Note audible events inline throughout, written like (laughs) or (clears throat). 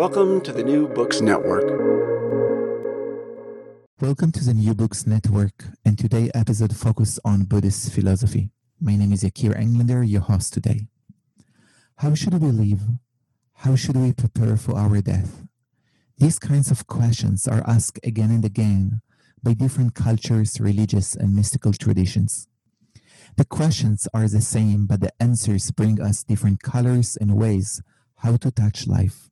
Welcome to the New Books Network. Welcome to the New Books Network, and today episode focus on Buddhist philosophy. My name is Akir Englander, your host today. How should we live? How should we prepare for our death? These kinds of questions are asked again and again by different cultures, religious, and mystical traditions. The questions are the same, but the answers bring us different colors and ways how to touch life.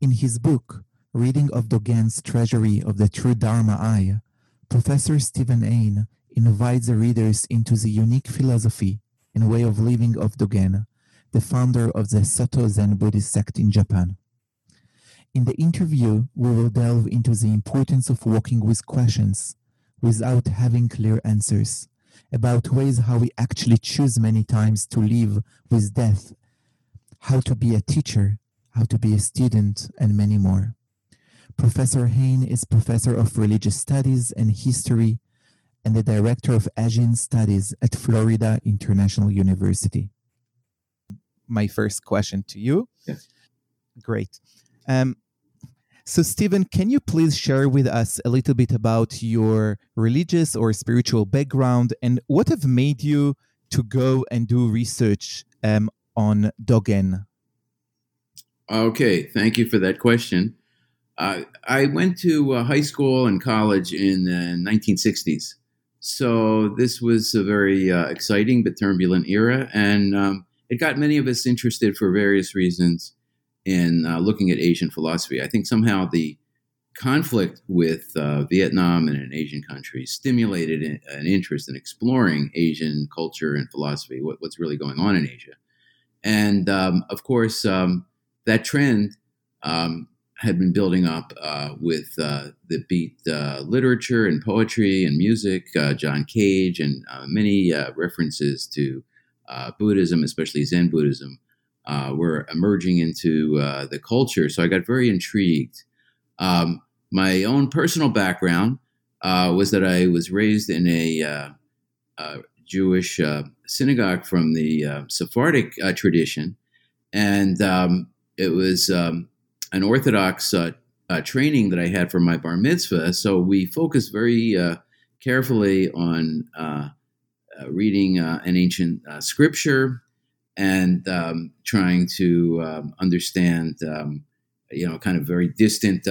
In his book, Reading of Dogen's Treasury of the True Dharma Eye, Professor Steven Heine invites the readers into the unique philosophy and way of living of Dogen, the founder of the Soto Zen Buddhist sect in Japan. In the interview, we will delve into the importance of walking with questions without having clear answers, about ways how we actually choose many times to live with death, how to be a teacher, how to be a student, and many more. Professor Heine is professor of religious studies and history and the director of Asian studies at Florida International University. My first question to you. Yes. Great. Um, so, Stephen, can you please share with us a little bit about your religious or spiritual background and what have made you to go and do research um, on Dogen? Okay, thank you for that question. Uh, I went to uh, high school and college in the 1960s. So this was a very uh, exciting but turbulent era, and um, it got many of us interested for various reasons in uh, looking at Asian philosophy. I think somehow the conflict with uh, Vietnam and an Asian country stimulated an interest in exploring Asian culture and philosophy, what, what's really going on in Asia. And um, of course, um, that trend um, had been building up uh, with uh, the beat uh, literature and poetry and music, uh, John Cage, and uh, many references to Buddhism, especially Zen Buddhism, were emerging into the culture. So I got very intrigued. Um, my own personal background was that I was raised in a, a Jewish synagogue from the Sephardic tradition. And um, it was um, an Orthodox uh, uh, training that I had for my bar mitzvah. So we focused very uh, carefully on uh, uh, reading an ancient scripture and um, trying to um, understand, um, you know, kind of very distant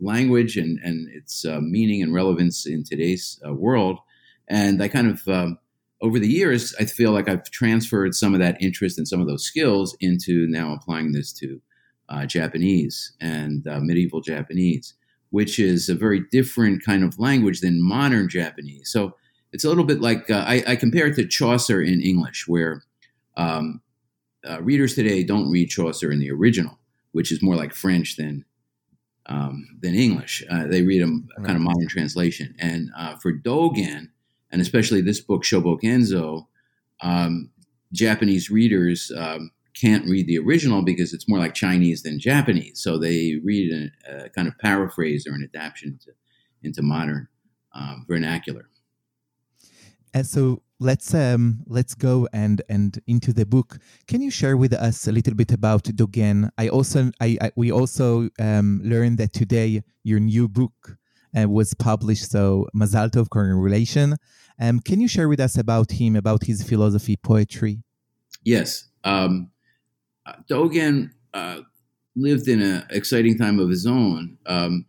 language and, and its meaning and relevance in today's world. And I kind of um, over the years, I feel like I've transferred some of that interest and some of those skills into now applying this to uh, Japanese and uh, medieval Japanese, which is a very different kind of language than modern Japanese. So it's a little bit like uh, I, I, compare it to Chaucer in English, where um, uh, readers today don't read Chaucer in the original, which is more like French than um, than English. Uh, they read a, a, kind of modern translation. And uh, for Dogen, and especially this book Shobogenzo, um, Japanese readers um, can't read the original because it's more like Chinese than Japanese. So they read a, a kind of paraphrase or an adaptation to, into modern um, vernacular. And so let's um, let's go and and into the book. Can you share with us a little bit about Dogen? I also I, I we also um, learned that today your new book uh, was published. So Mazal Tov Congratulation. Um, can you share with us about him, about his philosophy, poetry? Yes. Um, Dogen uh, lived in an exciting time of his own. Um,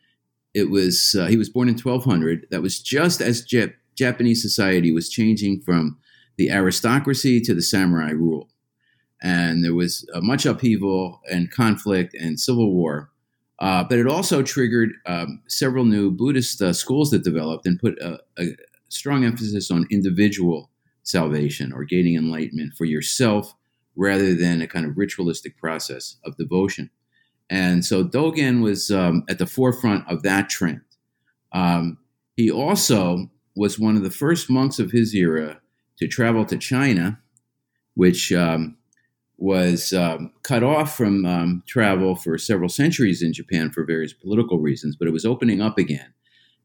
it was uh, he was born in 1200. That was just as Jap- Japanese society was changing from the aristocracy to the samurai rule, and there was uh, much upheaval and conflict and civil war. Uh, but it also triggered um, several new Buddhist uh, schools that developed and put a, a strong emphasis on individual salvation or gaining enlightenment for yourself rather than a kind of ritualistic process of devotion. And so Dogen was um, at the forefront of that trend. Um, he also was one of the first monks of his era to travel to China, which um, was um, cut off from um, travel for several centuries in Japan for various political reasons, but it was opening up again.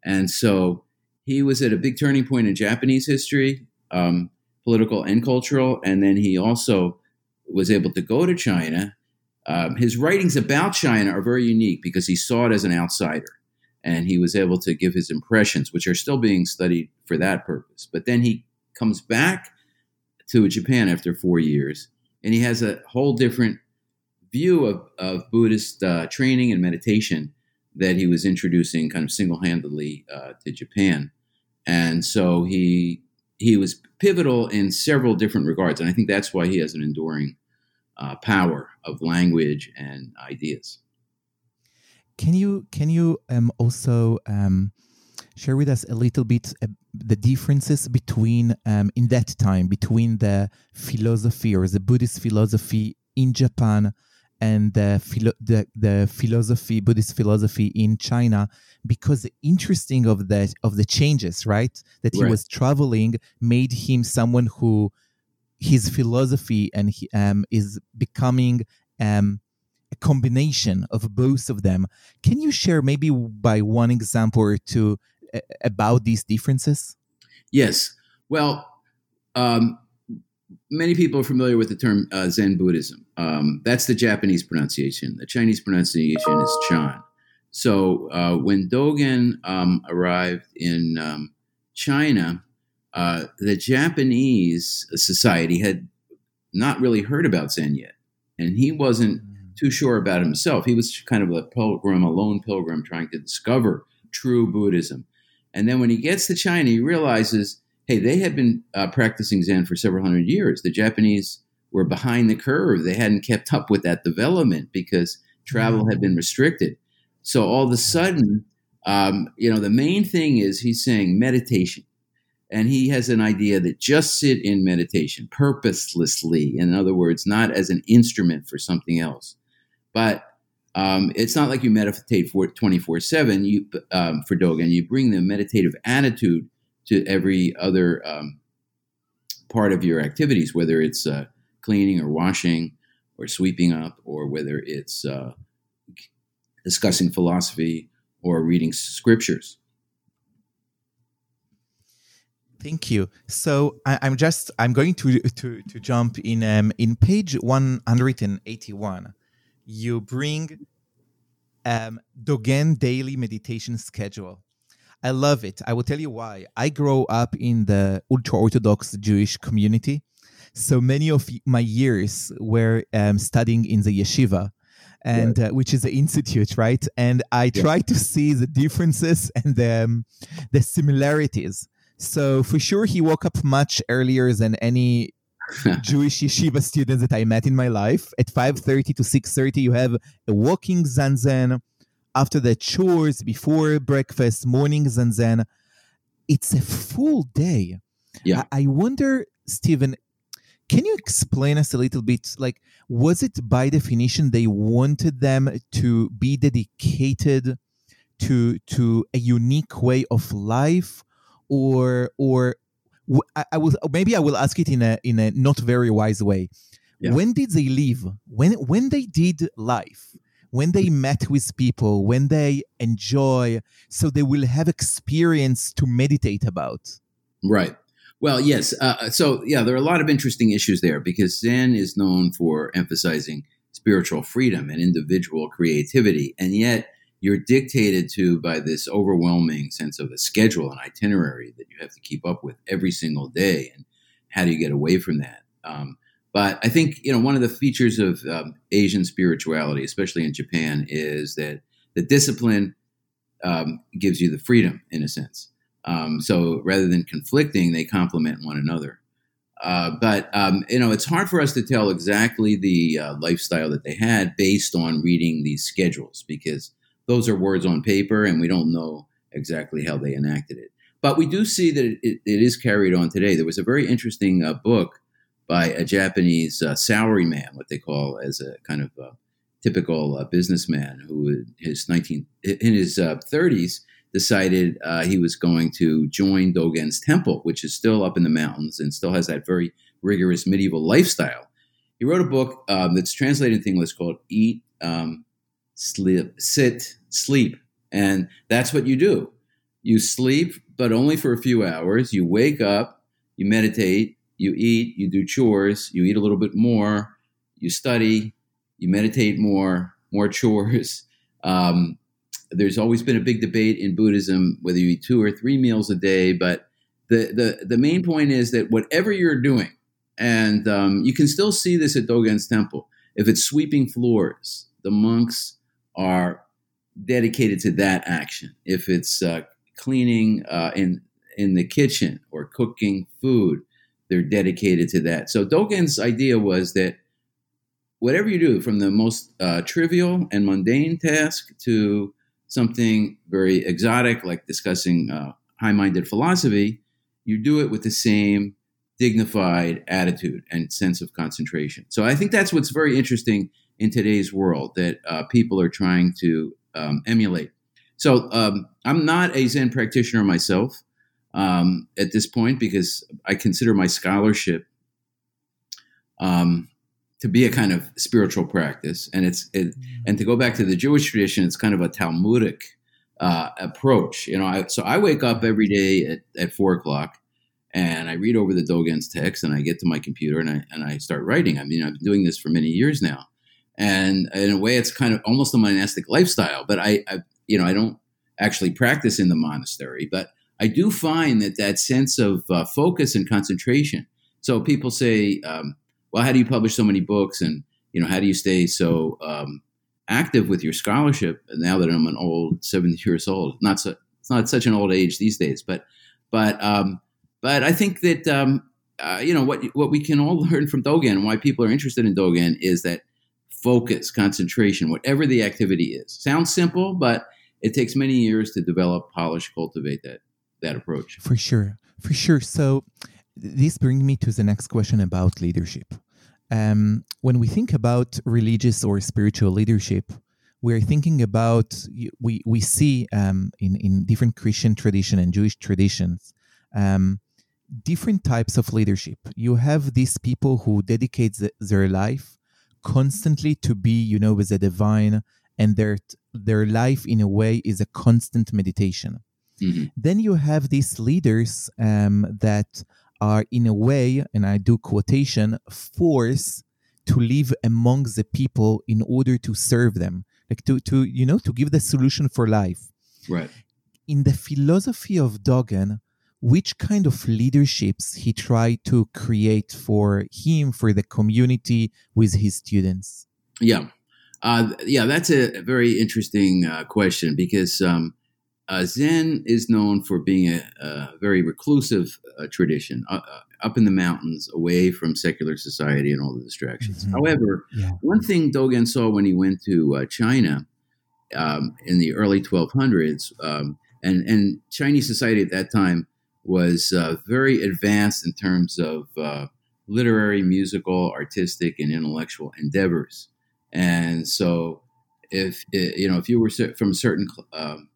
And so he was at a big turning point in Japanese history, um, political and cultural. And then he also was able to go to China. Um, his writings about China are very unique because he saw it as an outsider and he was able to give his impressions, which are still being studied for that purpose. But then he comes back to Japan after four years and he has a whole different view of, of Buddhist uh, training and meditation that he was introducing kind of single handedly uh, to Japan. And so he he was pivotal in several different regards, and I think that's why he has an enduring uh, power of language and ideas. Can you can you um, also um, share with us a little bit uh, the differences between um, in that time between the philosophy or the Buddhist philosophy in Japan and the, philo- the, the philosophy Buddhist philosophy in China because the interesting of the of the changes right that he Right. was traveling made him someone who his philosophy and he, um, is becoming um, a combination of both of them. Can you share maybe by one example or two uh, about these differences? Yes. Well, um, many people are familiar with the term uh, Zen Buddhism. Um, that's the Japanese pronunciation. The Chinese pronunciation is Chan. So uh, when Dogen um, arrived in um, China, uh, the Japanese society had not really heard about Zen yet. And he wasn't too sure about himself. He was kind of a pilgrim, a lone pilgrim trying to discover true Buddhism. And then when he gets to China, he realizes, hey, they had been uh, practicing Zen for several hundred years. The Japanese were behind the curve. They hadn't kept up with that development because travel had been restricted. So all of a sudden, um, you know, the main thing is he's saying meditation. And he has an idea that just sit in meditation purposelessly. In other words, not as an instrument for something else. But um, it's not like you meditate for 24 7 you um, for Dogen. You bring the meditative attitude to every other um, part of your activities, whether it's uh, cleaning or washing or sweeping up, or whether it's uh, discussing philosophy or reading scriptures. Thank you. So I, I'm just I'm going to to to jump in um in page 181. You bring um Dogen daily meditation schedule. I love it. I will tell you why. I grow up in the ultra orthodox Jewish community, so many of my years were um, studying in the yeshiva, and uh, which is the institute, right? And I try to see the differences and the um, the similarities. So for sure, he woke up much earlier than any (laughs) Jewish yeshiva student that I met in my life. At five thirty to six thirty, you have a walking zazen. After the chores, before breakfast, mornings, and then It's a full day. Yeah. I, I wonder, Stephen, can you explain us a little bit? Like, was it by definition they wanted them to be dedicated to to a unique way of life, or or I, I will maybe I will ask it in a in a not very wise way. Yeah. When did they live? When when they did life? When they met with people? When they enjoy? So they will have experience to meditate about. Right. Well, yes. Uh, uh, so, yeah, there are a lot of interesting issues there because Zen is known for emphasizing spiritual freedom and individual creativity, and yet you're dictated to by this overwhelming sense of a schedule and itinerary that you have to keep up with every single day. And how do you get away from that? Um, but I think you know one of the features of um, Asian spirituality, especially in Japan, is that the discipline um, gives you the freedom, in a sense. Um, so rather than conflicting, they complement one another. Uh, but um, you know, it's hard for us to tell exactly the uh, lifestyle that they had based on reading these schedules because those are words on paper, and we don't know exactly how they enacted it. But we do see that it, it, is carried on today. There was a very interesting uh, book by a Japanese uh, salaryman, what they call as a kind of uh, typical uh, businessman who his 19 in his 30s decided uh, he was going to join Dogen's temple, which is still up in the mountains and still has that very rigorous medieval lifestyle. He wrote a book um, that's translated into English called Eat, um, Sleep, Sit, Sleep. And that's what you do. You sleep, but only for a few hours. You wake up, you meditate, you eat, you do chores, you eat a little bit more, you study, you meditate more, more (laughs) chores. Um, there's always been a big debate in Buddhism whether you eat two or three meals a day, but the the the main point is that whatever you're doing, and um, you can still see this at Dogen's temple. If it's sweeping floors, the monks are dedicated to that action. If it's uh, cleaning uh, in in the kitchen or cooking food, they're dedicated to that. So Dogen's idea was that whatever you do, from the most uh, trivial and mundane task to something very exotic, like discussing uh, high minded philosophy, you do it with the same dignified attitude and sense of concentration. So I think that's what's very interesting in today's world that uh, people are trying to um, emulate. So um, I'm not a Zen practitioner myself um, at this point because I consider my scholarship um, to be a kind of spiritual practice, and it's it, mm. and to go back to the Jewish tradition, it's kind of a Talmudic uh, approach. You know, I, so I wake up every day at, at four o'clock, and I read over the Dogen's text, and I get to my computer and I and I start writing. I mean, I've been doing this for many years now, and in a way, it's kind of almost a monastic lifestyle. But I, I you know, I don't actually practice in the monastery, but I do find that that sense of uh, focus and concentration. So people say. Um, well, how do you publish so many books, and you know, how do you stay so um, active with your scholarship? Now that I'm an old seventy years old, not so it's not such an old age these days, but but um, but I think that um, uh, you know what what we can all (laughs) learn from Dogen and why people are interested in Dogen is that focus, concentration, whatever the activity is. Sounds simple, but it takes many years to develop, polish, cultivate that that approach. For sure, for sure. So this brings me to the next question about leadership. Um, when we think about religious or spiritual leadership, we're thinking about we we see um, in in different Christian tradition and Jewish traditions um, different types of leadership. You have these people who dedicate the, their life constantly to be, you know, with the divine, and their their life in a way is a constant meditation. Mm-hmm. Then you have these leaders um, that are in a way, and I do quotation, force to live among the people in order to serve them, like to to you know to give the solution for life. Right. In the philosophy of Dogen, which kind of leaderships he tried to create for him for the community with his students? Yeah. Uh, yeah, that's a very interesting uh, question because um, uh, Zen is known for being a, a very reclusive uh, tradition, uh, uh, up in the mountains, away from secular society and all the distractions. Mm-hmm. However, yeah. one thing Dogen saw when he went to uh, China um, in the early 1200s, um, and, and Chinese society at that time was uh, very advanced in terms of literary, musical, artistic, and intellectual endeavors. And so, if you know, if you were from a certain um,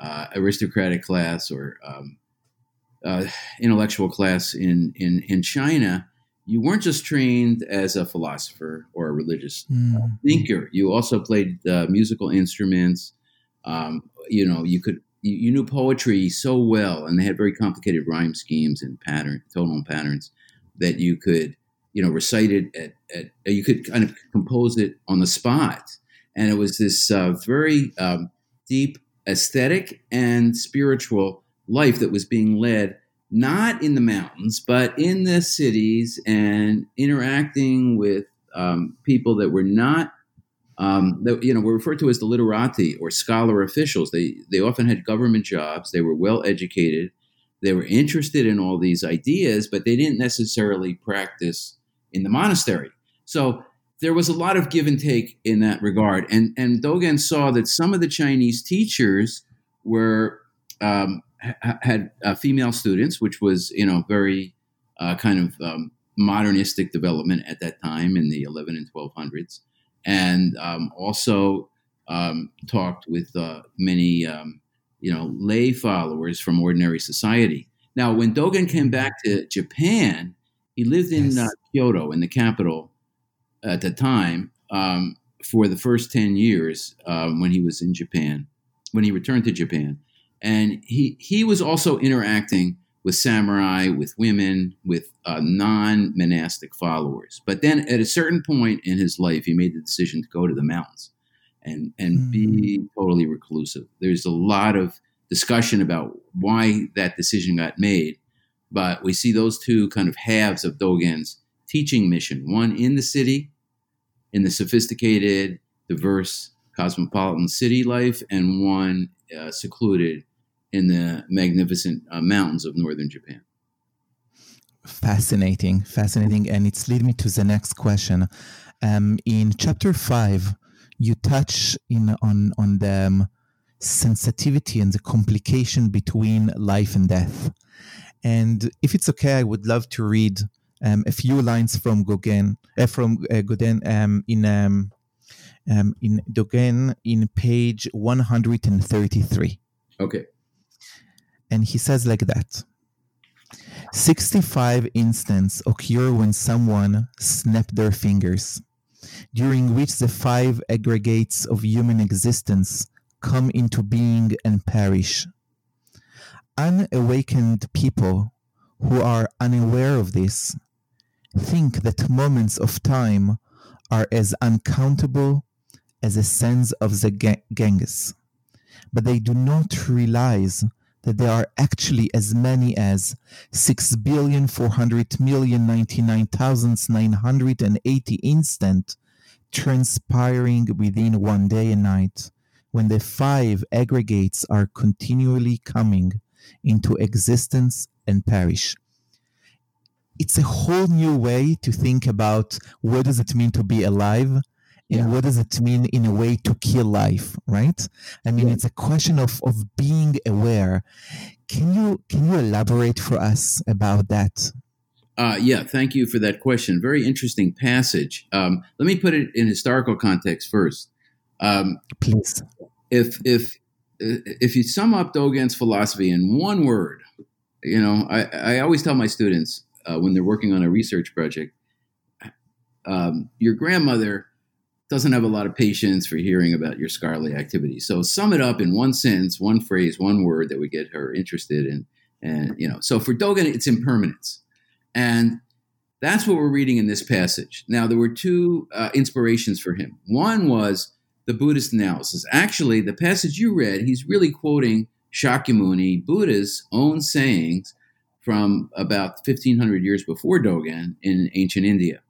uh, aristocratic class or um, uh, intellectual class in, in, in China, you weren't just trained as a philosopher or a religious mm. thinker. You also played uh, musical instruments. Um, you know, you could you, you, knew poetry so well, and they had very complicated rhyme schemes and pattern tonal patterns that you could you know recite it at, at you could kind of compose it on the spot, and it was this uh, very um, deep aesthetic and spiritual life that was being led not in the mountains, but in the cities and interacting with um, people that were not, um, that, you know, were referred to as the literati or scholar officials. They, they often had government jobs. They were well educated. They were interested in all these ideas, but they didn't necessarily practice in the monastery. So there was a lot of give and take in that regard. And, and Dogen saw that some of the Chinese teachers were um, ha- had uh, female students, which was you know very uh, kind of um, modernistic development at that time in the 11 and 1200s, and um, also um, talked with uh, many um, you know lay followers from ordinary society. Now, when Dogen came back to Japan, he lived in yes. Uh, Kyoto, in the capital at the time, um, for the first 10 years um, when he was in Japan, when he returned to Japan and he he was also interacting with samurai, with women, with uh, non monastic followers. But then at a certain point in his life, he made the decision to go to the mountains and and mm. be totally reclusive. There's a lot of discussion about why that decision got made, but we see those two kind of halves of Dogen's teaching mission: one in the city, in the sophisticated, diverse, cosmopolitan city life, and one uh, secluded in the magnificent uh, mountains of northern Japan. Fascinating, fascinating. And it's lead me to the next question. Um, in chapter five, you touch in on on the um, sensitivity and the complication between life and death. And if it's okay, I would love to read um, a few lines from Gauguin, uh, from uh, Godin um, in um, um, in Dogen in page 133. Okay. And he says like that 65 instants occur when someone snapped their fingers, during which the five aggregates of human existence come into being and perish. Unawakened people who are unaware of this think that moments of time are as uncountable as the sands of the Ganges, but they do not realize that there are actually as many as 6,400,099,980 instant transpiring within one day and night when the five aggregates are continually coming into existence and perish. It's a whole new way to think about what does it mean to be alive and yeah. what does it mean in a way to kill life right i mean yeah. it's a question of of being aware can you can you elaborate for us about that uh, yeah, thank you for that question. Very interesting passage. Um, let me put it in historical context first. Um, Please. If if if you sum up Dogen's philosophy in one word, you know, I, I always tell my students uh, when they're working on a research project, um, your grandmother doesn't have a lot of patience for hearing about your scholarly activity. So sum it up in one sentence, one phrase, one word that would get her interested in. And you know, so for Dogen, it's impermanence, and that's what we're reading in this passage. Now, there were two uh, inspirations for him. One was the Buddhist analysis. Actually, the passage you read, he's really quoting Shakyamuni, Buddha's own sayings from about 1500 years before Dogen in ancient India.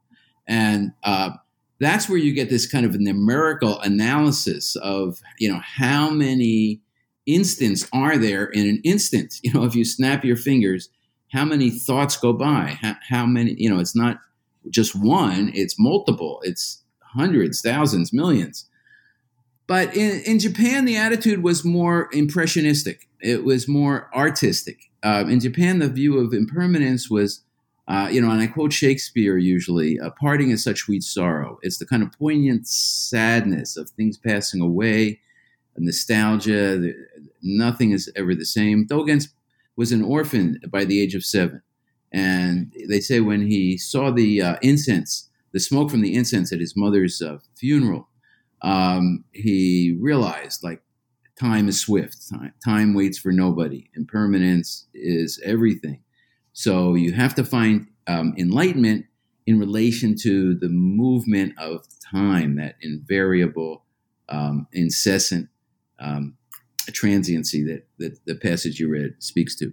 And uh, that's where you get this kind of numerical analysis of you know how many instants are there in an instant? You know if you snap your fingers how many thoughts go by? How, how many you know it's not just one it's multiple it's hundreds thousands millions. But in, in japan the attitude was more impressionistic. It was more artistic uh, in japan the view of impermanence was uh, you know, and I quote Shakespeare usually uh, parting is such sweet sorrow. It's the kind of poignant sadness of things passing away, nostalgia. The, nothing is ever the same. Dogen was an orphan by the age of seven. And they say when he saw the uh, incense, the smoke from the incense at his mother's uh, funeral, um, he realized like time is swift. Time, time waits for nobody. Impermanence is everything. So you have to find um, enlightenment in relation to the movement of time, that invariable, um, incessant um, transiency that, that the passage you read speaks to.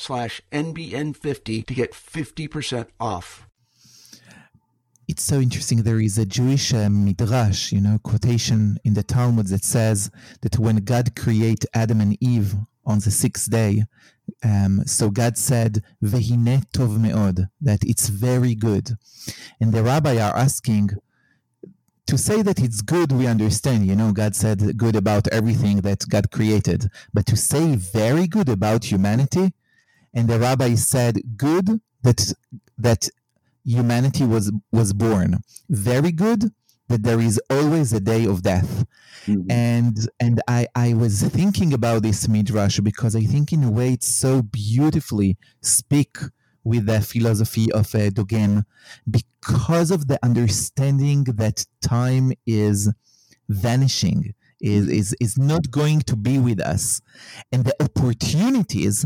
slash NBN50 to get 50% off. It's so interesting. There is a Jewish uh, midrash, you know, quotation in the Talmud that says that when God created Adam and Eve on the sixth day, um, so God said, "Vehine tov meod," that it's very good. And the rabbi are asking, to say that it's good, we understand. You know, God said good about everything that God created. But to say very good about humanity, and the rabbi said good that that humanity was was born. Very good that there is always a day of death. Mm-hmm. and and i i was thinking about this midrash because i think in a way it so beautifully speak with the philosophy of uh, dogen because of the understanding that time is vanishing is, is is not going to be with us. And the opportunities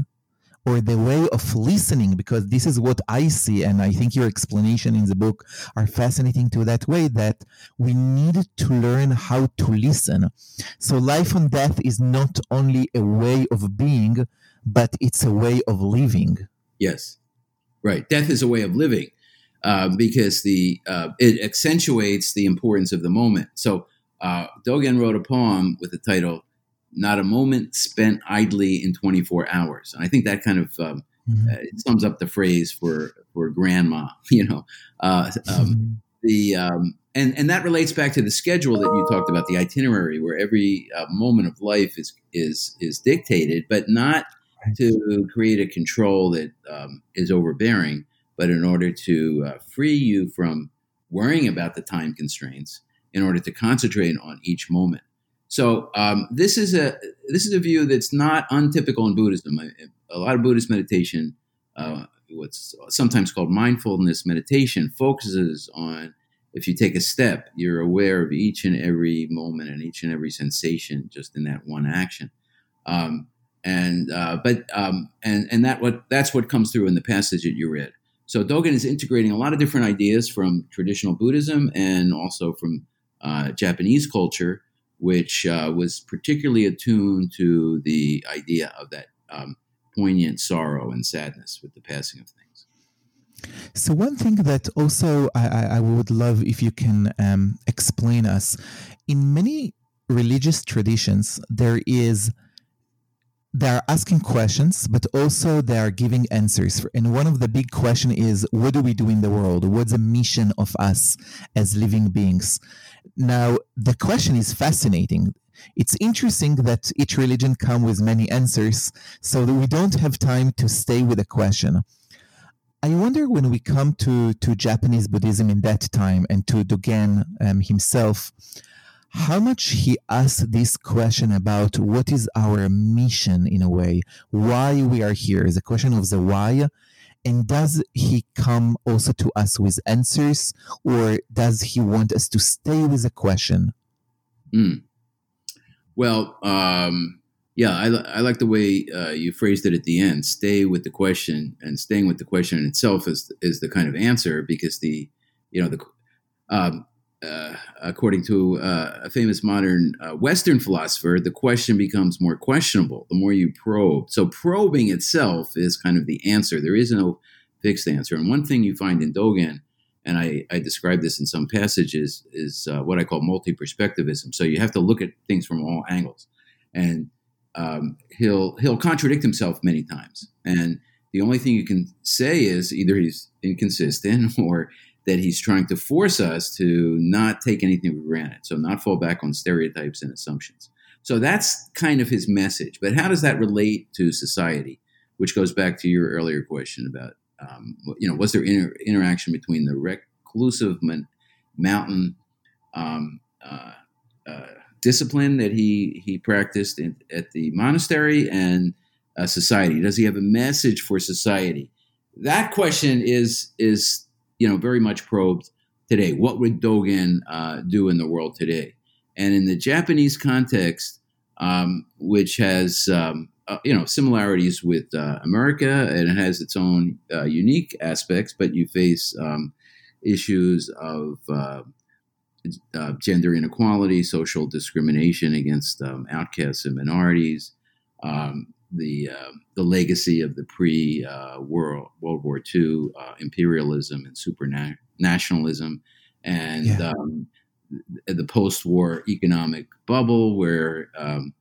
or the way of listening because this is what i see and i think your explanation in the book are fascinating to that way that we need to learn how to listen. So life and death is not only a way of being but it's a way of living. Yes. Right. Death is a way of living uh, because the uh, it accentuates the importance of the moment. So uh, dogen wrote a poem with the title not a moment spent idly in 24 hours. And I think that kind of um, mm-hmm. uh, sums up the phrase for for grandma. (laughs) You know, uh, um, mm-hmm. the um, and and that relates back to the schedule that you talked about, the itinerary, where every uh, moment of life is is is dictated, but not to create a control that um, is overbearing, but in order to uh, free you from worrying about the time constraints, in order to concentrate on each moment. So um, this is a this is a view that's not untypical in Buddhism. A lot of Buddhist meditation, uh, what's sometimes called mindfulness meditation, focuses on if you take a step, you're aware of each and every moment and each and every sensation just in that one action. Um, and uh, but um, and and that what that's what comes through in the passage that you read. So Dogen is integrating a lot of different ideas from traditional Buddhism and also from uh, Japanese culture which uh, was particularly attuned to the idea of that um, poignant sorrow and sadness with the passing of things. So, one thing that also I, I would love if you can um, explain us in many religious traditions, there is they are asking questions, but also they are giving answers. And one of the big question is, what do we do in the world? What's the mission of us as living beings? Now, the question is fascinating. It's interesting that each religion come with many answers, so that we don't have time to stay with a question. I wonder when we come to, to Japanese Buddhism in that time and to Dogen um, himself, how much he asked this question about what is our mission in a way, why we are here a question of the why. And does he come also to us with answers, or does he want us to stay with a question? Mm. Well, um, Yeah, I, I like the way uh, you phrased it at the end. Stay with the question, and staying with the question in itself is is the kind of answer because the you know the um, uh, according to uh, a famous modern uh, Western philosopher, the question becomes more questionable the more you probe. So probing itself is kind of the answer. There is no fixed answer. And one thing you find in Dogen, and I, I describe this in some passages, is uh, what I call multi-perspectivism. So you have to look at things from all angles, and um, he'll he'll contradict himself many times. And the only thing you can say is either he's inconsistent (laughs) or that he's trying to force us to not take anything for granted, so not fall back on stereotypes and assumptions. So that's kind of his message. But how does that relate to society? Which goes back to your earlier question about, um, you know, was there inter- interaction between the reclusive man- mountain um, uh, uh, discipline that he he practiced in, at the monastery and uh, society? Does he have a message for society? That question is is you know, very much probed today. What would Dogen uh, do in the world today? And in the Japanese context, um, which has um, uh, you know similarities with uh, America, and it has its own uh, unique aspects, but you face um, issues of uh, uh, gender inequality, social discrimination against um, outcasts and minorities, um, the uh, the legacy of the pre uh, World World War II uh, imperialism and supranationalism, and yeah. um, the post war economic bubble, where um,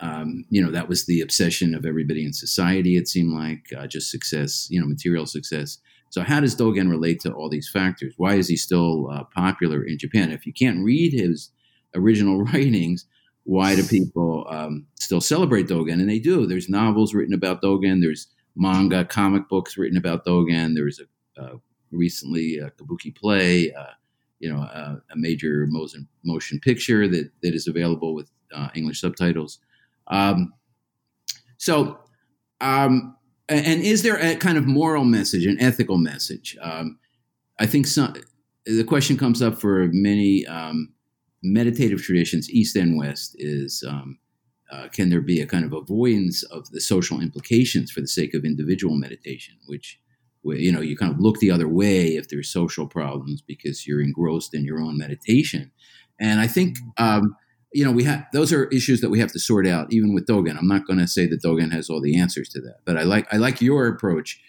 um, you know that was the obsession of everybody in society. It seemed like uh, just success, you know, material success. So how does Dogen relate to all these factors? Why is he still uh, popular in Japan? If you can't read his original (laughs) writings, why do people um, still celebrate Dogen? And they do. There's novels written about Dogen. There's manga, comic books written about Dogen. There's a, uh, recently a kabuki play, uh, you know, a, a, major motion motion picture that that is available with uh, English subtitles. Um, so, um, and is there a kind of moral message, an ethical message? Um, I think some, the question comes up for many um, meditative traditions, East and West, is um, uh, can there be a kind of avoidance of the social implications for the sake of individual meditation, which you know you kind of look the other way if there's social problems because you're engrossed in your own meditation, and I think. Um, you know, we have those are issues that we have to sort out, even with Dogen. I'm not going to say that Dogen has all the answers to that, but I like I like your approach.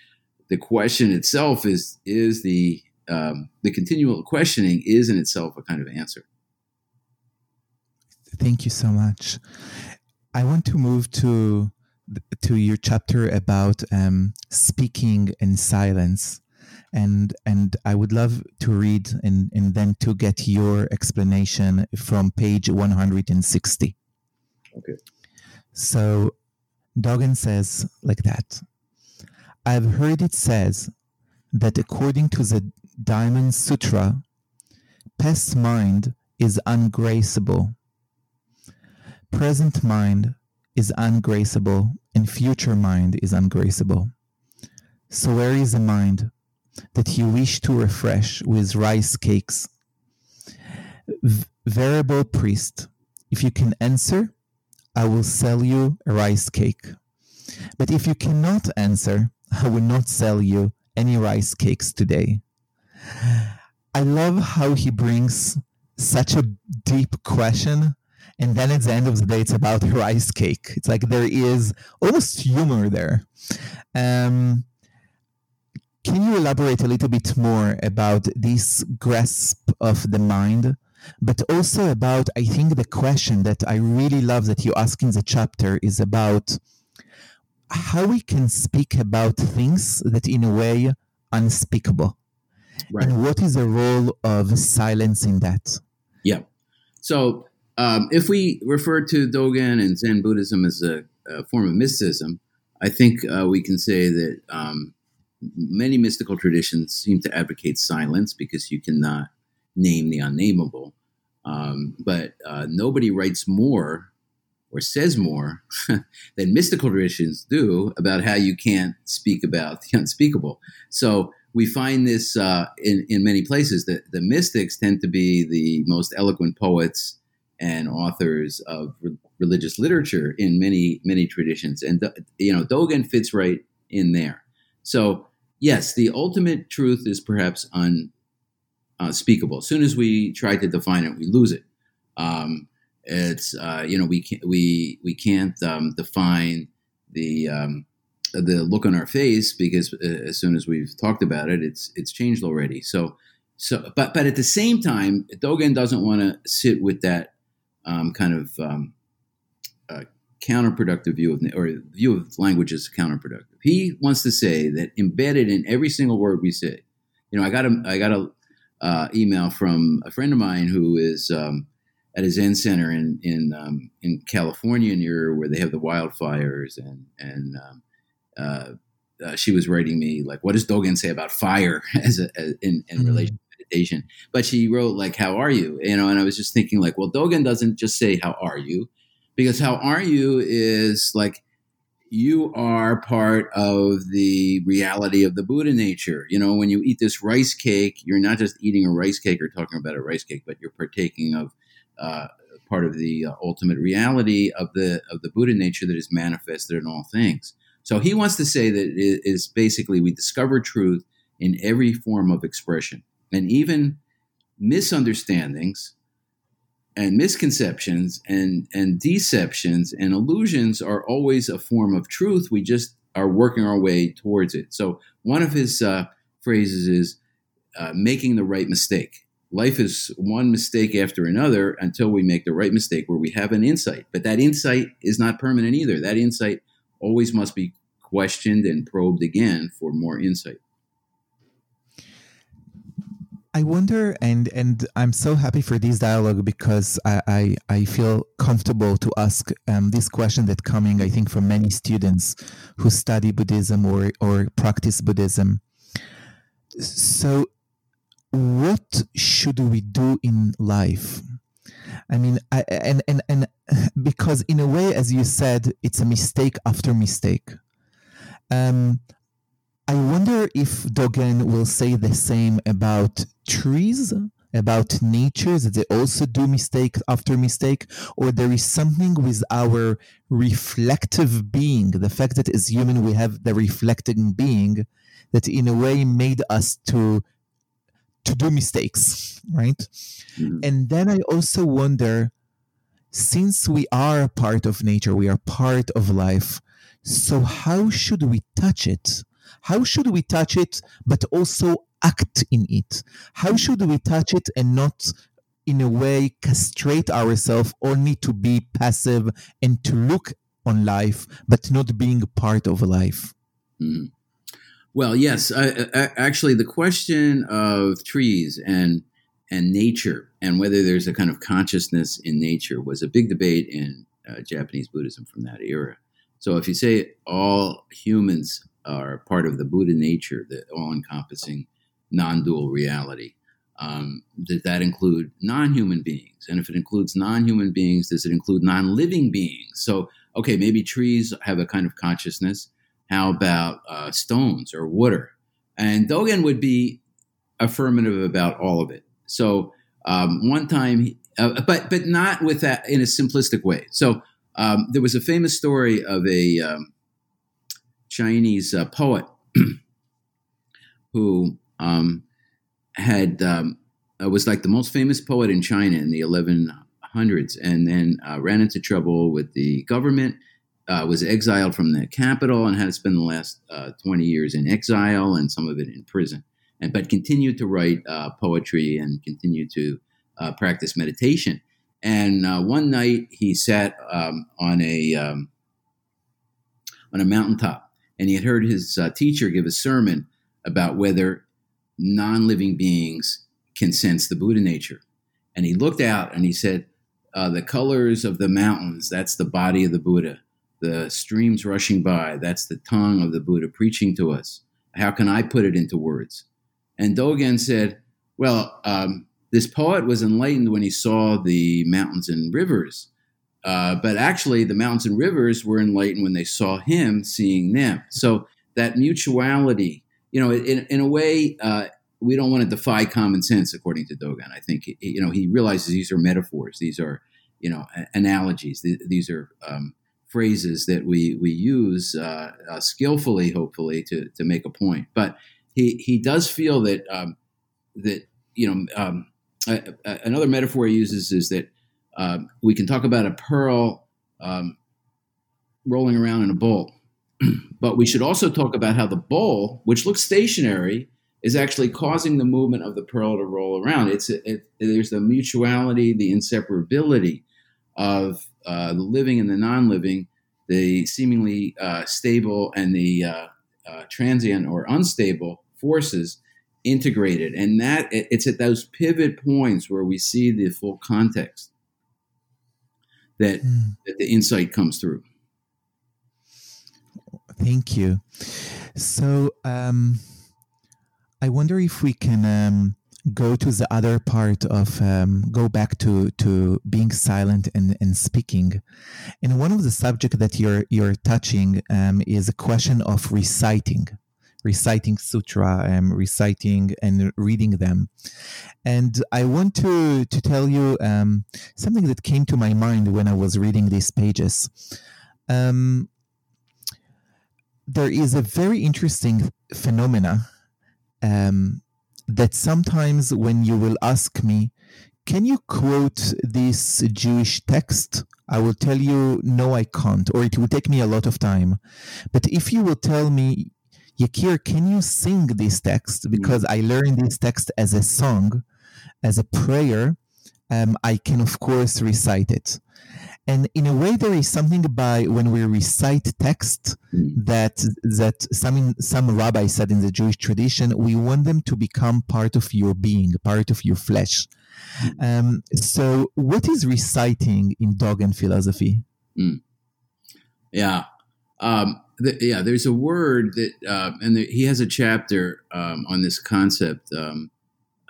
The question itself is is the um, the continual questioning is in itself a kind of answer. Thank you so much. I want to move to to your chapter about um, speaking in silence, and and I would love to read and and then to get your explanation from page one hundred and sixty. Okay. So, Dogen says like that. I've heard it says that according to the Diamond Sutra, past mind is ungraspable present mind is ungraspable and future mind is ungraspable. So, where is the mind that you wish to refresh with rice cakes? V- variable priest, if you can answer, I will sell you a rice cake. But if you cannot answer, I will not sell you any rice cakes today. I love how he brings such a deep question and then at the end of the day it's about (laughs) rice cake. It's like there is almost humor there. Um, can you elaborate a little bit more about this grasp of the mind but also about i think the question that i really love that you ask in the chapter is about how we can speak about things that in a way unspeakable. Right. and what is the role of silence in that? Yeah. So um, if we refer to Dogen and Zen Buddhism as a, a form of mysticism, I think uh, we can say that um, many mystical traditions seem to advocate silence because you cannot name the unnameable. Um, but uh, nobody writes more or says more (laughs) than mystical traditions do about how you can't speak about the unspeakable. So we find this uh, in, in many places that the mystics tend to be the most eloquent poets and authors of re- religious literature in many many traditions, and you know Dogen fits right in there. So yes, the ultimate truth is perhaps unspeakable. As soon as we try to define it, we lose it. Um, it's uh, you know we can't we we can't um, define the um, the look on our face because uh, as soon as we've talked about it, it's it's changed already. So so but but at the same time, Dogen doesn't want to sit with that um, kind of um, uh, counterproductive view of or view of language as counterproductive. He wants to say that embedded in every single word we say. You know, I got a I got a uh, email from a friend of mine who is um, at a Zen center in in um, in California near where they have the wildfires, and and um, uh, uh, she was writing me like, "What does Dogen say about fire (laughs) as, a, as in, in mm-hmm. relation meditation?" But she wrote like, "How are you?" You know, and I was just thinking like, well, Dogen doesn't just say "How are you," because "How are you" is like you are part of the reality of the Buddha nature. You know, when you eat this rice cake, you're not just eating a rice cake or talking about a rice cake, but you're partaking of uh, part of the uh, ultimate reality of the of the Buddha nature that is manifested in all things. So he wants to say that it is basically we discover truth in every form of expression, and even misunderstandings and misconceptions and and deceptions and illusions are always a form of truth. We just are working our way towards it. So one of his uh, phrases is uh, making the right mistake life is one mistake after another until we make the right mistake where we have an insight. But that insight is not permanent either. That insight always must be questioned and probed again for more insight. I wonder, and and I'm so happy for this dialogue because I I, I feel comfortable to ask um, this question that coming I think from many students who study Buddhism or or practice Buddhism. So what should we do in life? I mean, I, and and and because in a way, as you said, it's a mistake after mistake. Um, I wonder if Dogen will say the same about trees, about nature, that they also do mistake after mistake, or there is something with our reflective being, the fact that as human we have the reflecting being, that in a way made us to to do mistakes, right? Mm-hmm. And then I also wonder since we are a part of nature, we are part of life, so how should we touch it? How should we touch it, but also act in it? How should we touch it and not, in a way, castrate ourselves only to be passive and to look on life, but not being part of life? Mm-hmm. Well, yes. I, I, actually, the question of trees and and nature and whether there's a kind of consciousness in nature was a big debate in uh, Japanese Buddhism from that era. So, if you say all humans are part of the Buddha nature, the all-encompassing, non-dual reality, um, does that include non-human beings? And if it includes non-human beings, does it include non-living beings? So, okay, maybe trees have a kind of consciousness how about uh, stones or water? And Dogen would be affirmative about all of it. So um, one time, uh, but but not with that in a simplistic way. So um, there was a famous story of a um, Chinese uh, poet (clears throat) who um, had um, uh, was like the most famous poet in China in the 1100s, and then uh, ran into trouble with the government uh, was exiled from the capital and had to spend the last uh, 20 years in exile and some of it in prison, and but continued to write uh, poetry and continued to uh, practice meditation. And one night he sat um, on a um, on a mountaintop, and he had heard his teacher give a sermon about whether non-living beings can sense the Buddha nature. And he looked out and he said, "The colors of the mountains—that's the body of the Buddha." the streams rushing by. That's the tongue of the Buddha preaching to us. How can I put it into words? And Dogen said, Well, um, this poet was enlightened when he saw the mountains and rivers. Uh, but actually, the mountains and rivers were enlightened when they saw him seeing them. So that mutuality, you know, in, in a way, uh, we don't want to defy common sense, according to Dogen. I think, you know, he realizes these are metaphors. These are you know analogies. These are um, phrases that we we use uh, uh, skillfully, hopefully, to to make a point. But he he does feel that um, that you know um, another metaphor he uses is that uh, we can talk about a pearl um, rolling around in a bowl, (clears throat) but we should also talk about how the bowl, which looks stationary, is actually causing the movement of the pearl to roll around. It's it, there's the mutuality, the inseparability of uh, the living and the non-living, the seemingly uh, stable and the uh, uh transient or unstable forces integrated, and that it's at those pivot points where we see the full context that mm. that the insight comes through. Thank you. So. Um I wonder if we can um, go to the other part of um, go back to to being silent and, and speaking. And one of the subject that you're you're touching um, is a question of reciting, reciting sutra, um, reciting and reading them. And I want to to tell you um, something that came to my mind when I was reading these pages. Um, there is a very interesting phenomena um, that sometimes when you will ask me, can you quote this Jewish text? I will tell you, no, I can't, or it will take me a lot of time. But if you will tell me, Yakir, can you sing this text? Because I learned this text as a song, as a prayer, um, I can, of course, recite it. And in a way, there is something by when we recite text mm. that that some some rabbi said in the Jewish tradition, we want them to become part of your being, part of your flesh. Mm. Um, so, what is reciting in Dogen philosophy? Mm. Yeah, um, the, yeah. There's a word that, uh, and the, he has a chapter um, on this concept. Um,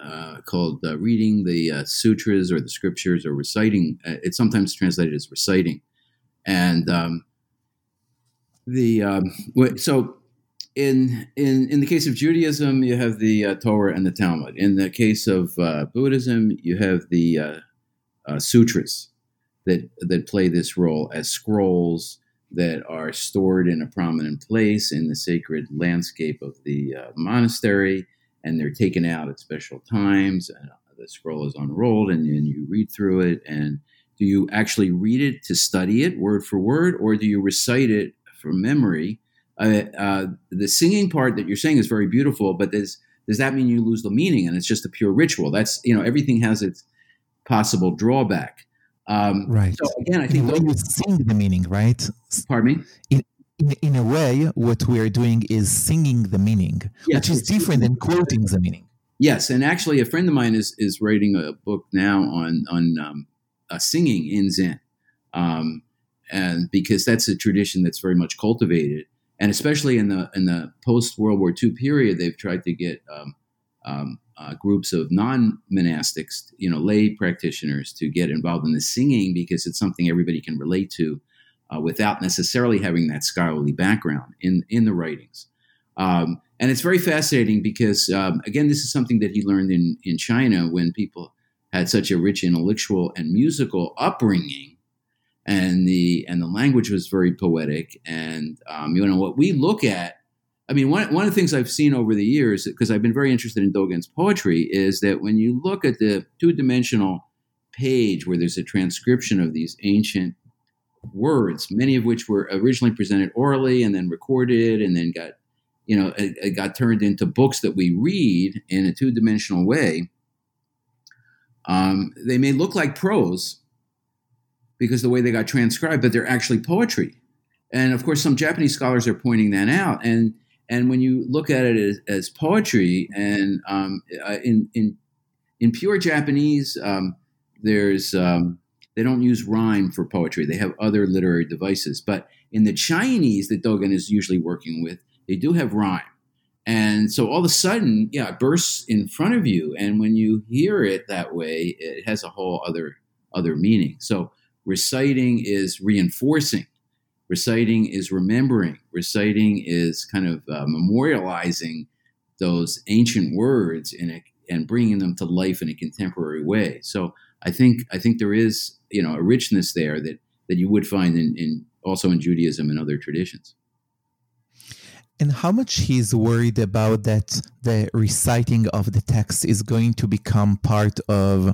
uh, called uh, reading the uh, sutras or the scriptures or reciting. Uh, it's sometimes translated as reciting, and um, the um, so in in in the case of Judaism, you have the uh, Torah and the Talmud. In the case of uh, Buddhism, you have the sutras that that play this role as scrolls that are stored in a prominent place in the sacred landscape of the monastery and they're taken out at special times. And the scroll is unrolled, and then you read through it. And do you actually read it to study it word for word, or do you recite it from memory? Uh, uh, the singing part that you're saying is very beautiful, but does does that mean you lose the meaning and it's just a pure ritual? That's you know everything has its possible drawback. Um, right. So again, I think those, you sing the meaning, right? Pardon me. In, in a way, what we are doing is singing the meaning, yes, which is different than quoting the meaning. Yes, and actually, a friend of mine is is writing a book now on on um, uh, singing in Zen, um, and because that's a tradition that's very much cultivated, and especially in the in the post World War II period, they've tried to get um, um uh, groups of non monastics, you know, lay practitioners to get involved in the singing because it's something everybody can relate to uh, without necessarily having that scholarly background in in the writings. Um, and it's very fascinating because um, again, this is something that he learned in in China when people had such a rich intellectual and musical upbringing, and the and the language was very poetic. And um, you know what we look at. I mean, one, one of the things I've seen over the years, because I've been very interested in Dogen's poetry, is that when you look at the two dimensional page where there's a transcription of these ancient words, many of which were originally presented orally and then recorded and then got, you know, it, it got turned into books that we read in a two dimensional way. Um, they may look like prose because the way they got transcribed, but they're actually poetry. And of course, some Japanese scholars are pointing that out. And and when you look at it as, as poetry, and um, uh, in in in pure Japanese, um, there's um, they don't use rhyme for poetry. They have other literary devices. But in the Chinese that Dogen is usually working with, they do have rhyme. And so all of a sudden, yeah, it bursts in front of you. And when you hear it that way, it has a whole other other meaning. So reciting is reinforcing. Reciting is remembering. Reciting is kind of uh, memorializing those ancient words in a, and bringing them to life in a contemporary way. So I think I think there is you know a richness there that that you would find in, in also in Judaism and other traditions. And how much he's worried about that the reciting of the text is going to become part of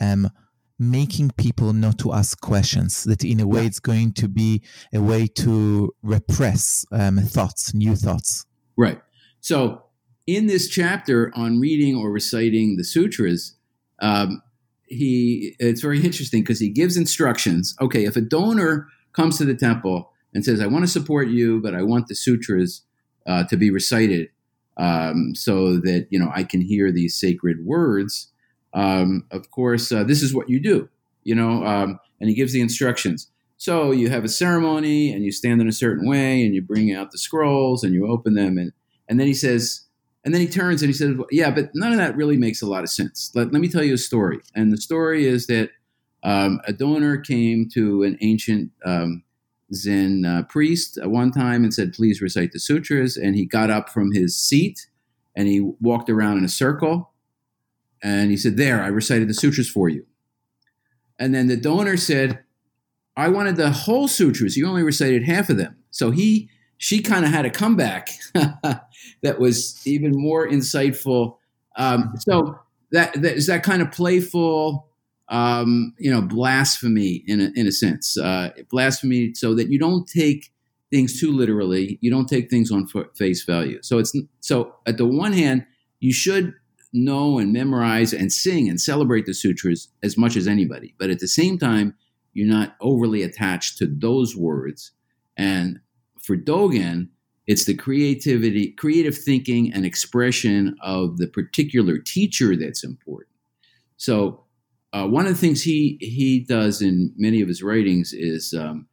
um, making people not to ask questions. That in a way, it's going to be a way to repress um, thoughts, new thoughts. Right. So in this chapter on reading or reciting the sutras, um, he it's very interesting because he gives instructions. Okay, if a donor comes to the temple and says, "I want to support you, but I want the sutras." uh, to be recited um, so that you know I can hear these sacred words. Um, of course, uh, this is what you do, you know, um, and he gives the instructions. So you have a ceremony, and you stand in a certain way, and you bring out the scrolls, and you open them, and and then he says, and then he turns and he says, "Yeah, but none of that really makes a lot of sense. Let, let me tell you a story." And the story is that um, a donor came to an ancient um, Zen uh, priest at one time and said, Please recite the sutras. And he got up from his seat and he walked around in a circle. And he said, There, I recited the sutras for you. And then the donor said, I wanted the whole sutras. You only recited half of them. So he, she kind of had a comeback (laughs) that was even more insightful. Um, so that, that is that kind of playful, um, you know, blasphemy in a, in a sense, uh, blasphemy, so that you don't take things too literally, you don't take things on face value. So it's so at the one hand, you should know and memorize and sing and celebrate the sutras as much as anybody, but at the same time, you're not overly attached to those words. And for Dogen, it's the creativity, creative thinking, and expression of the particular teacher that's important. So uh, one of the things he he does in many of his writings is um,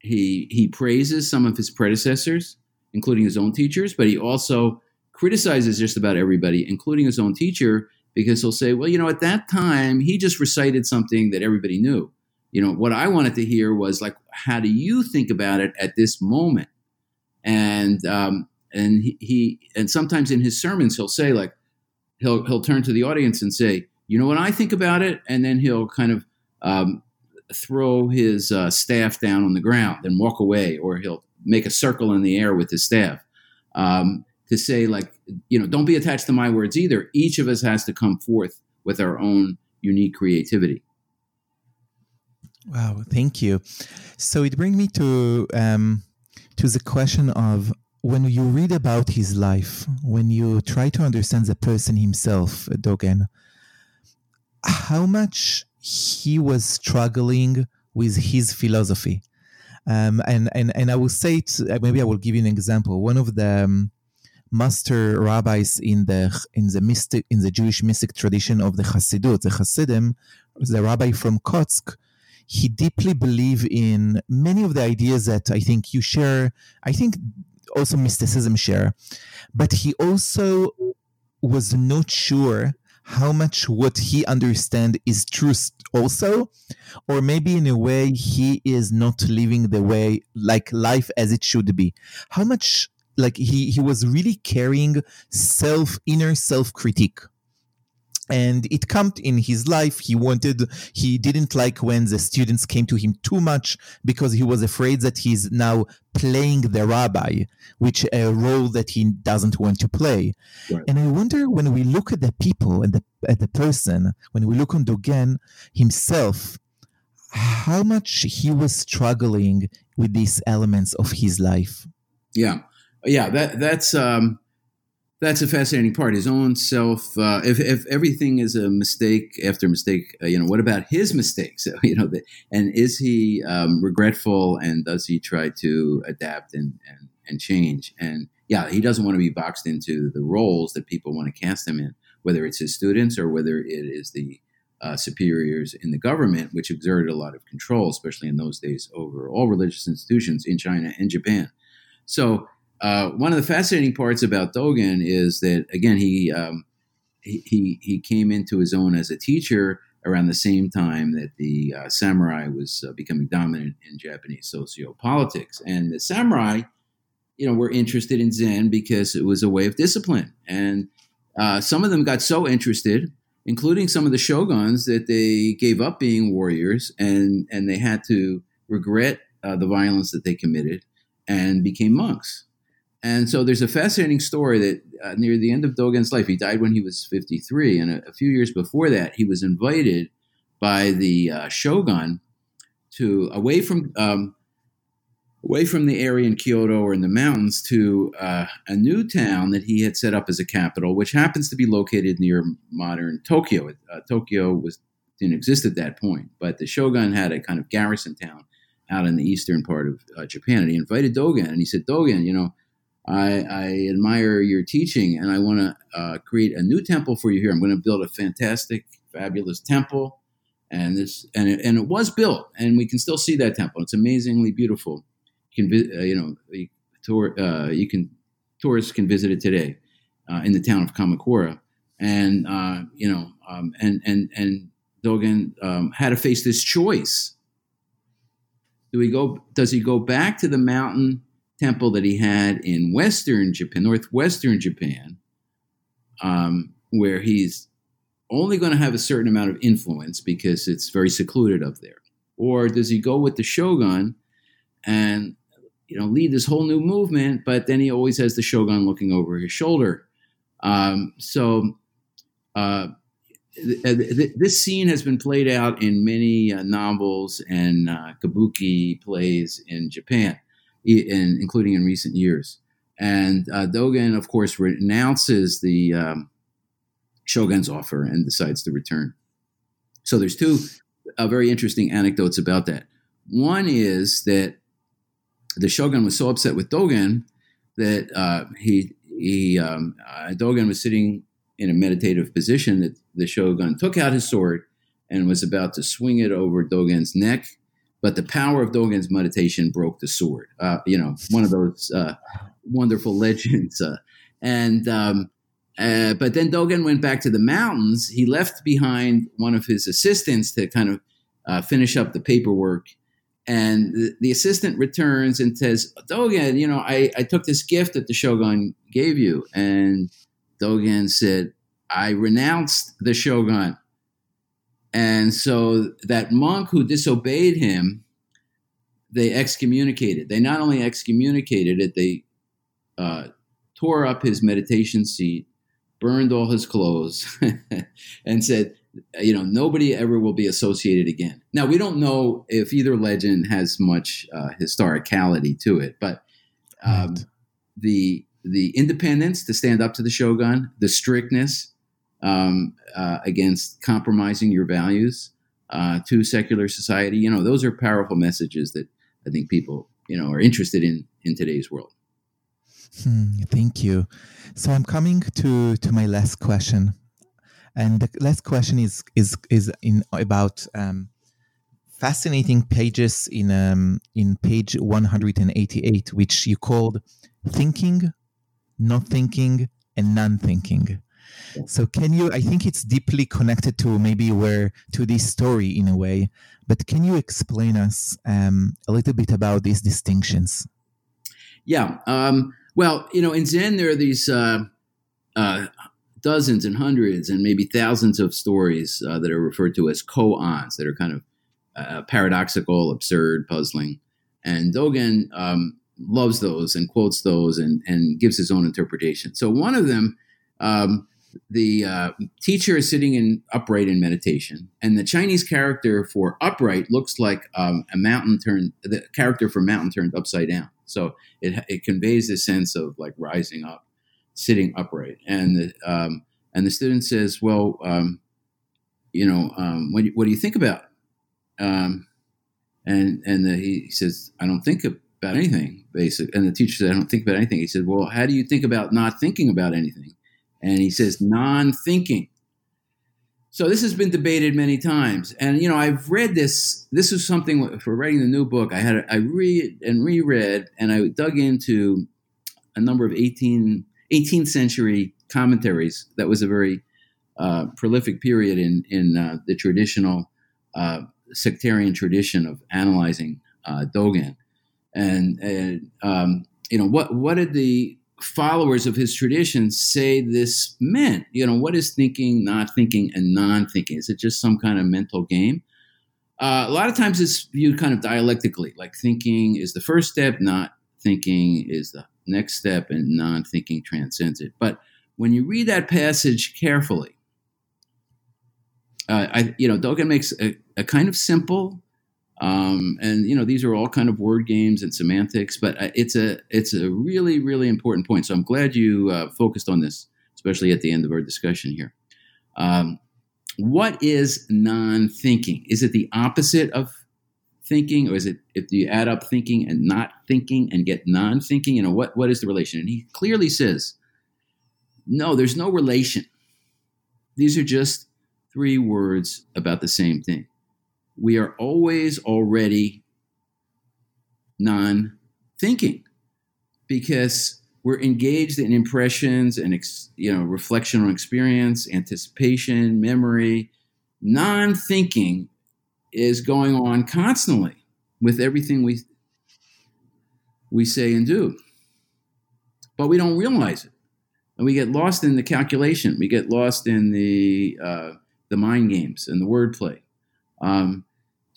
he he praises some of his predecessors, including his own teachers, but he also criticizes just about everybody, including his own teacher, because he'll say, well, you know, at that time he just recited something that everybody knew. You know, what I wanted to hear was like, how do you think about it at this moment? And um, and he, he and sometimes in his sermons he'll say like he'll he'll turn to the audience and say you know what I think about it? And then he'll kind of um, throw his uh, staff down on the ground and walk away, or he'll make a circle in the air with his staff um, to say, like, you know, don't be attached to my words either. Each of us has to come forth with our own unique creativity. Wow, thank you. So it brings me to um, to the question of when you read about his life, when you try to understand the person himself, Dogen, how much he was struggling with his philosophy. Um, and, and, and I will say, it, uh, maybe I will give you an example. One of the um, master rabbis in the in the mystic in the Jewish mystic tradition of the Hasidut, the Hasidim, the rabbi from Kotsk, he deeply believed in many of the ideas that I think you share. I think also mysticism share, but he also was not sure how much what he understand is truth also or maybe in a way he is not living the way like life as it should be how much like he he was really carrying self inner self critique and it came in his life. He wanted he didn't like when the students came to him too much because he was afraid that he's now playing the rabbi which a role that he doesn't want to play. Right. and i wonder when we look at the people and the at the person when we look on dogen himself how much he was struggling with these elements of his life. Yeah. Yeah that that's um that's a fascinating part. His own self. Uh, if, if everything is a mistake after mistake, uh, you know, what about his mistakes? (laughs) you know, the, and is he um, regretful? And does he try to adapt and, and and change? And yeah, he doesn't want to be boxed into the roles that people want to cast him in, whether it's his students or whether it is the uh, superiors in the government, which exerted a lot of control, especially in those days, over all religious institutions in China and Japan. So uh, one of the fascinating parts about Dogen is that again he, um, he, he he came into his own as a teacher around the same time that the uh, samurai was uh, becoming dominant in Japanese socio-politics, and the samurai, you know, were interested in Zen because it was a way of discipline, and uh, some of them got so interested including some of the shoguns that they gave up being warriors and and they had to regret uh, the violence that they committed and became monks. And so there's a fascinating story that uh, near the end of Dogen's life, he died when he was 53, and a, a few years before that, he was invited by the uh, shogun to away from um, away from the area in Kyoto or in the mountains to uh, a new town that he had set up as a capital, which happens to be located near modern Tokyo. Uh, Tokyo was didn't exist at that point, but the shogun had a kind of garrison town out in the eastern part of uh, Japan, and he invited Dogen, and he said, "Dogen, you know." I, I admire your teaching, and I want to uh, create a new temple for you here. I'm going to build a fantastic, fabulous temple, and this and it, and it was built, and we can still see that temple. It's amazingly beautiful You can uh, you know you, tour, uh, you can tourists can visit it today uh, in the town of Kamakura, and uh, you know um, and and and Dogen um, had to face this choice. Do he go? Does he go back to the mountain temple that he had in Western Japan, northwestern Japan, um, where he's only going to have a certain amount of influence because it's very secluded up there, or does he go with the shogun and you know, lead this whole new movement, but then he always has the shogun looking over his shoulder. Um, so uh, th- th- this scene has been played out in many uh, novels and uh, kabuki plays in Japan, in, including in recent years. And uh, Dogen, of course, renounces the um, shogun's offer and decides to return. So there's two uh, very interesting anecdotes about that. One is that the shogun was so upset with Dogen that uh, he he um, uh, Dogen was sitting in a meditative position that the shogun took out his sword and was about to swing it over Dogen's neck, but the power of Dogen's meditation broke the sword. Uh, you know, one of those uh, wonderful (laughs) legends. Uh, and um, uh, but then Dogen went back to the mountains. He left behind one of his assistants to kind of finish up the paperwork and the, the, assistant returns and says, Dogen, you know, I, I took this gift that the shogun gave you. And Dogen said, I renounced the shogun. And so that monk who disobeyed him, they excommunicated. They not only excommunicated it, they uh, tore up his meditation seat, burned all his clothes, (laughs) and said, you know, nobody ever will be associated again. Now, we don't know if either legend has much uh, historicality to it, but um, right. the the independence to stand up to the shogun, the strictness um, uh, against compromising your values uh, to secular society, you know, those are powerful messages that I think people, you know, are interested in in today's world. Hmm, thank you. So I'm coming to to my last question. And the last question is is is in about um, fascinating pages in um, in page 188, which you called thinking, not thinking, and non-thinking. So can you? I think it's deeply connected to maybe where to this story in a way. But can you explain us um, a little bit about these distinctions? Yeah. Um, well, you know, in Zen there are these uh, uh, dozens and hundreds and maybe thousands of stories uh, that are referred to as koans that are kind of uh, paradoxical, absurd, puzzling. And Dogen um, loves those and quotes those and, and gives his own interpretation. So one of them, um, the uh, teacher is sitting in upright in meditation, and the Chinese character for upright looks like um, a mountain turned. The character for mountain turned upside down. So it it conveys this sense of like rising up sitting upright. And the, um, and the student says, well, um, you know, um, what, do you, what do you think about? Um, and and the, he says, I don't think about anything, basically. And the teacher said, I don't think about anything. He said, well, how do you think about not thinking about anything? And he says, non-thinking. So this has been debated many times, and you know I've read this. This is something for writing the new book. I had I read and reread, and I dug into a number of eighteen 18th century commentaries. That was a very uh, prolific period in in uh, the traditional uh, sectarian tradition of analyzing uh, Dogen, and, and um, you know what what did the followers of his tradition say this meant. You know, what is thinking, not thinking, and non thinking? Is it just some kind of mental game? Uh, a lot of times it's viewed kind of dialectically, like thinking is the first step, not thinking is the next step, and non thinking transcends it. But when you read that passage carefully, uh, I, you know, Dogen makes a, a kind of simple um, and you know these are all kind of word games and semantics, but uh, it's a it's a really really important point. So I'm glad you uh, focused on this, especially at the end of our discussion here. Um, what is non-thinking? Is it the opposite of thinking, or is it if you add up thinking and not thinking and get non-thinking? You know what what is the relation? And he clearly says, no, there's no relation. These are just three words about the same thing we are always already non thinking because we're engaged in impressions and you know reflection on experience anticipation memory. Non-thinking is going on constantly with everything we we say and do but we don't realize it. And we get lost in the calculation. We get lost in the uh, the mind games and the wordplay. Um,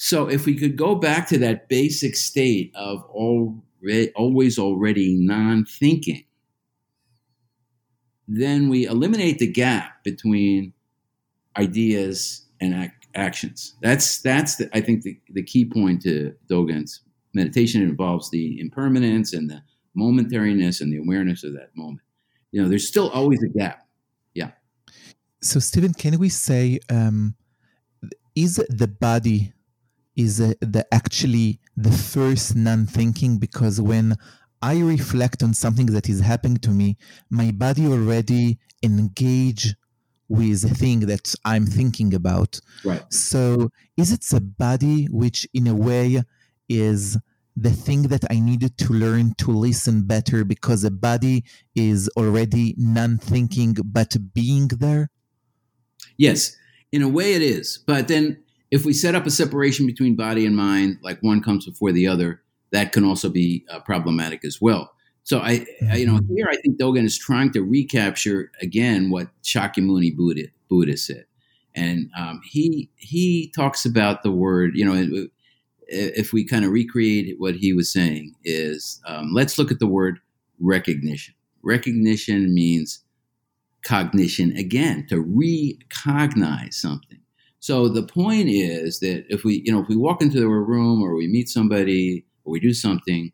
so if we could go back to that basic state of already, always already non-thinking, then we eliminate the gap between ideas and ac- actions. That's that's the, I think the, the key point to Dogen's meditation. It involves the impermanence and the momentariness and the awareness of that moment. You know, there's still always a gap. Yeah. So, Steven, can we say um, is the body is uh, the actually the first non-thinking because when I reflect on something that is happening to me, my body already engage with the thing that I'm thinking about. Right. So is it the body which in a way is the thing that I needed to learn to listen better because the body is already non-thinking but being there? Yes, in a way it is. But then if we set up a separation between body and mind, like one comes before the other, that can also be uh, problematic as well. So I, I, you know, mm-hmm. here I think Dogen is trying to recapture again what Shakyamuni Buddha, Buddha said, and um, he he talks about the word. You know, if we kind of recreate what he was saying, is um, let's look at the word recognition. Recognition means cognition again, to recognize something. So the point is that if we, you know, if we walk into a room or we meet somebody or we do something,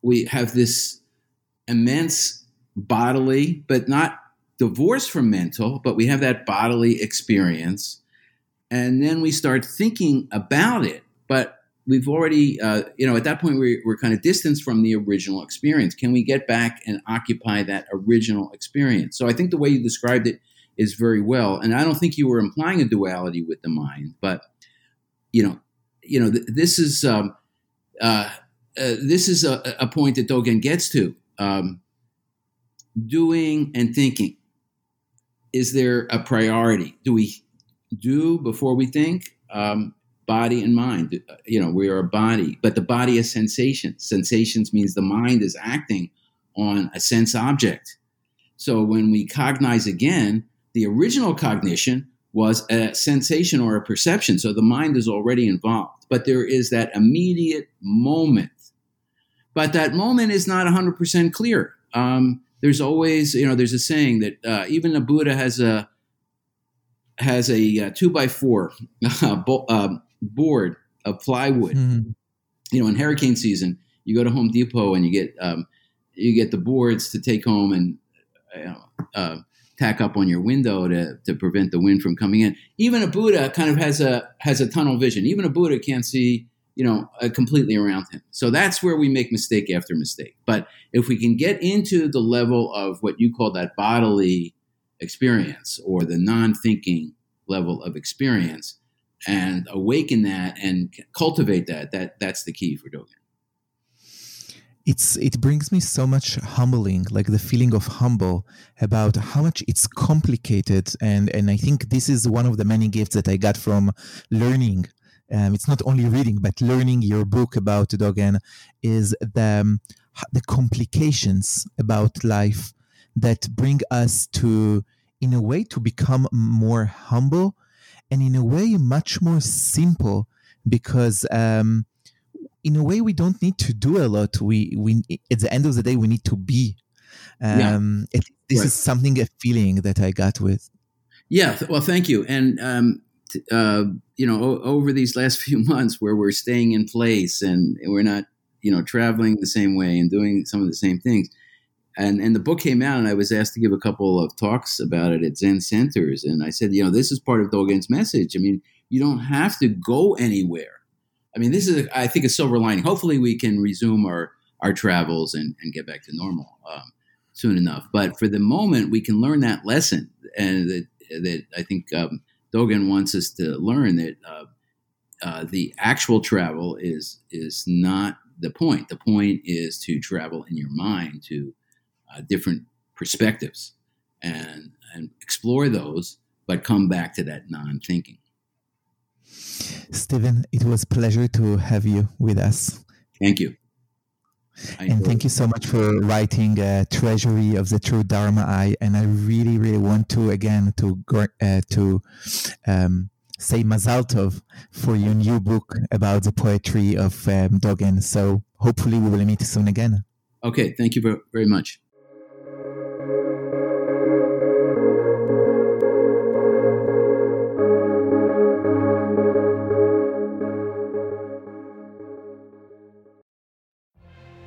we have this immense bodily, but not divorced from mental, but we have that bodily experience. And then we start thinking about it. But we've already, uh, you know, at that point, we're, we're kind of distanced from the original experience. Can we get back and occupy that original experience? So I think the way you described it is very well. And I don't think you were implying a duality with the mind, but you know, you know, th- this is um, uh, uh, this is a, a, point that Dogen gets to. Um, doing and thinking. Is there a priority? Do we do before we think? Um, body and mind. You know, we are a body, but the body is sensation. Sensations means the mind is acting on a sense object. So when we cognize again, the original cognition was a sensation or a perception. So the mind is already involved, but there is that immediate moment. But that moment is not 100% clear. Um, there's always, you know, there's a saying that uh, even a Buddha has a has a, uh, two by four (laughs) uh, bo- um, board of plywood. Mm-hmm. You know, in hurricane season, you go to Home Depot and you get um, you get the boards to take home and you know, uh, tack up on your window to, to prevent the wind from coming in. Even a Buddha kind of has a has a tunnel vision. Even a Buddha can't see, you know, uh, completely around him. So that's where we make mistake after mistake. But if we can get into the level of what you call that bodily experience or the non-thinking level of experience and awaken that and cultivate that, that that's the key for Dogen it's it brings me so much humbling like the feeling of humble about how much it's complicated. And and i think this is one of the many gifts that i got from learning. Um, it's not only reading but learning your book about dogen is the um, the complications about life that bring us to, in a way, to become more humble and in a way much more simple because um, in a way we don't need to do a lot. We we at the end of the day we need to be. Um, yeah. it, this right. is something a feeling that i got with. Yeah well thank you. And um, uh, you know o- over these last (laughs) few months where we're staying in place and we're not you know traveling the same way and doing some of the same things. And and the book came out and i was asked to give a couple of talks about it at zen centers. And i said you know this is part of dogen's message. I mean you don't have to go anywhere i mean this is i think a silver lining. Hopefully we can resume our our travels and, and get back to normal um, soon enough. But for the moment we can learn that lesson and that that i think um, dogen wants us to learn that uh, uh, the actual travel is is not the point. The point is to travel in your mind to uh, different perspectives and, and explore those, but come back to that non thinking. Steven, it was a pleasure to have you with us. Thank you. I and thank you so much for writing uh, "Treasury of the True Dharma Eye." And I really, really want to again to uh, to um, say Mazal Tov for your new book about the poetry of um, Dogen. So hopefully we will meet soon again. Okay, thank you very much.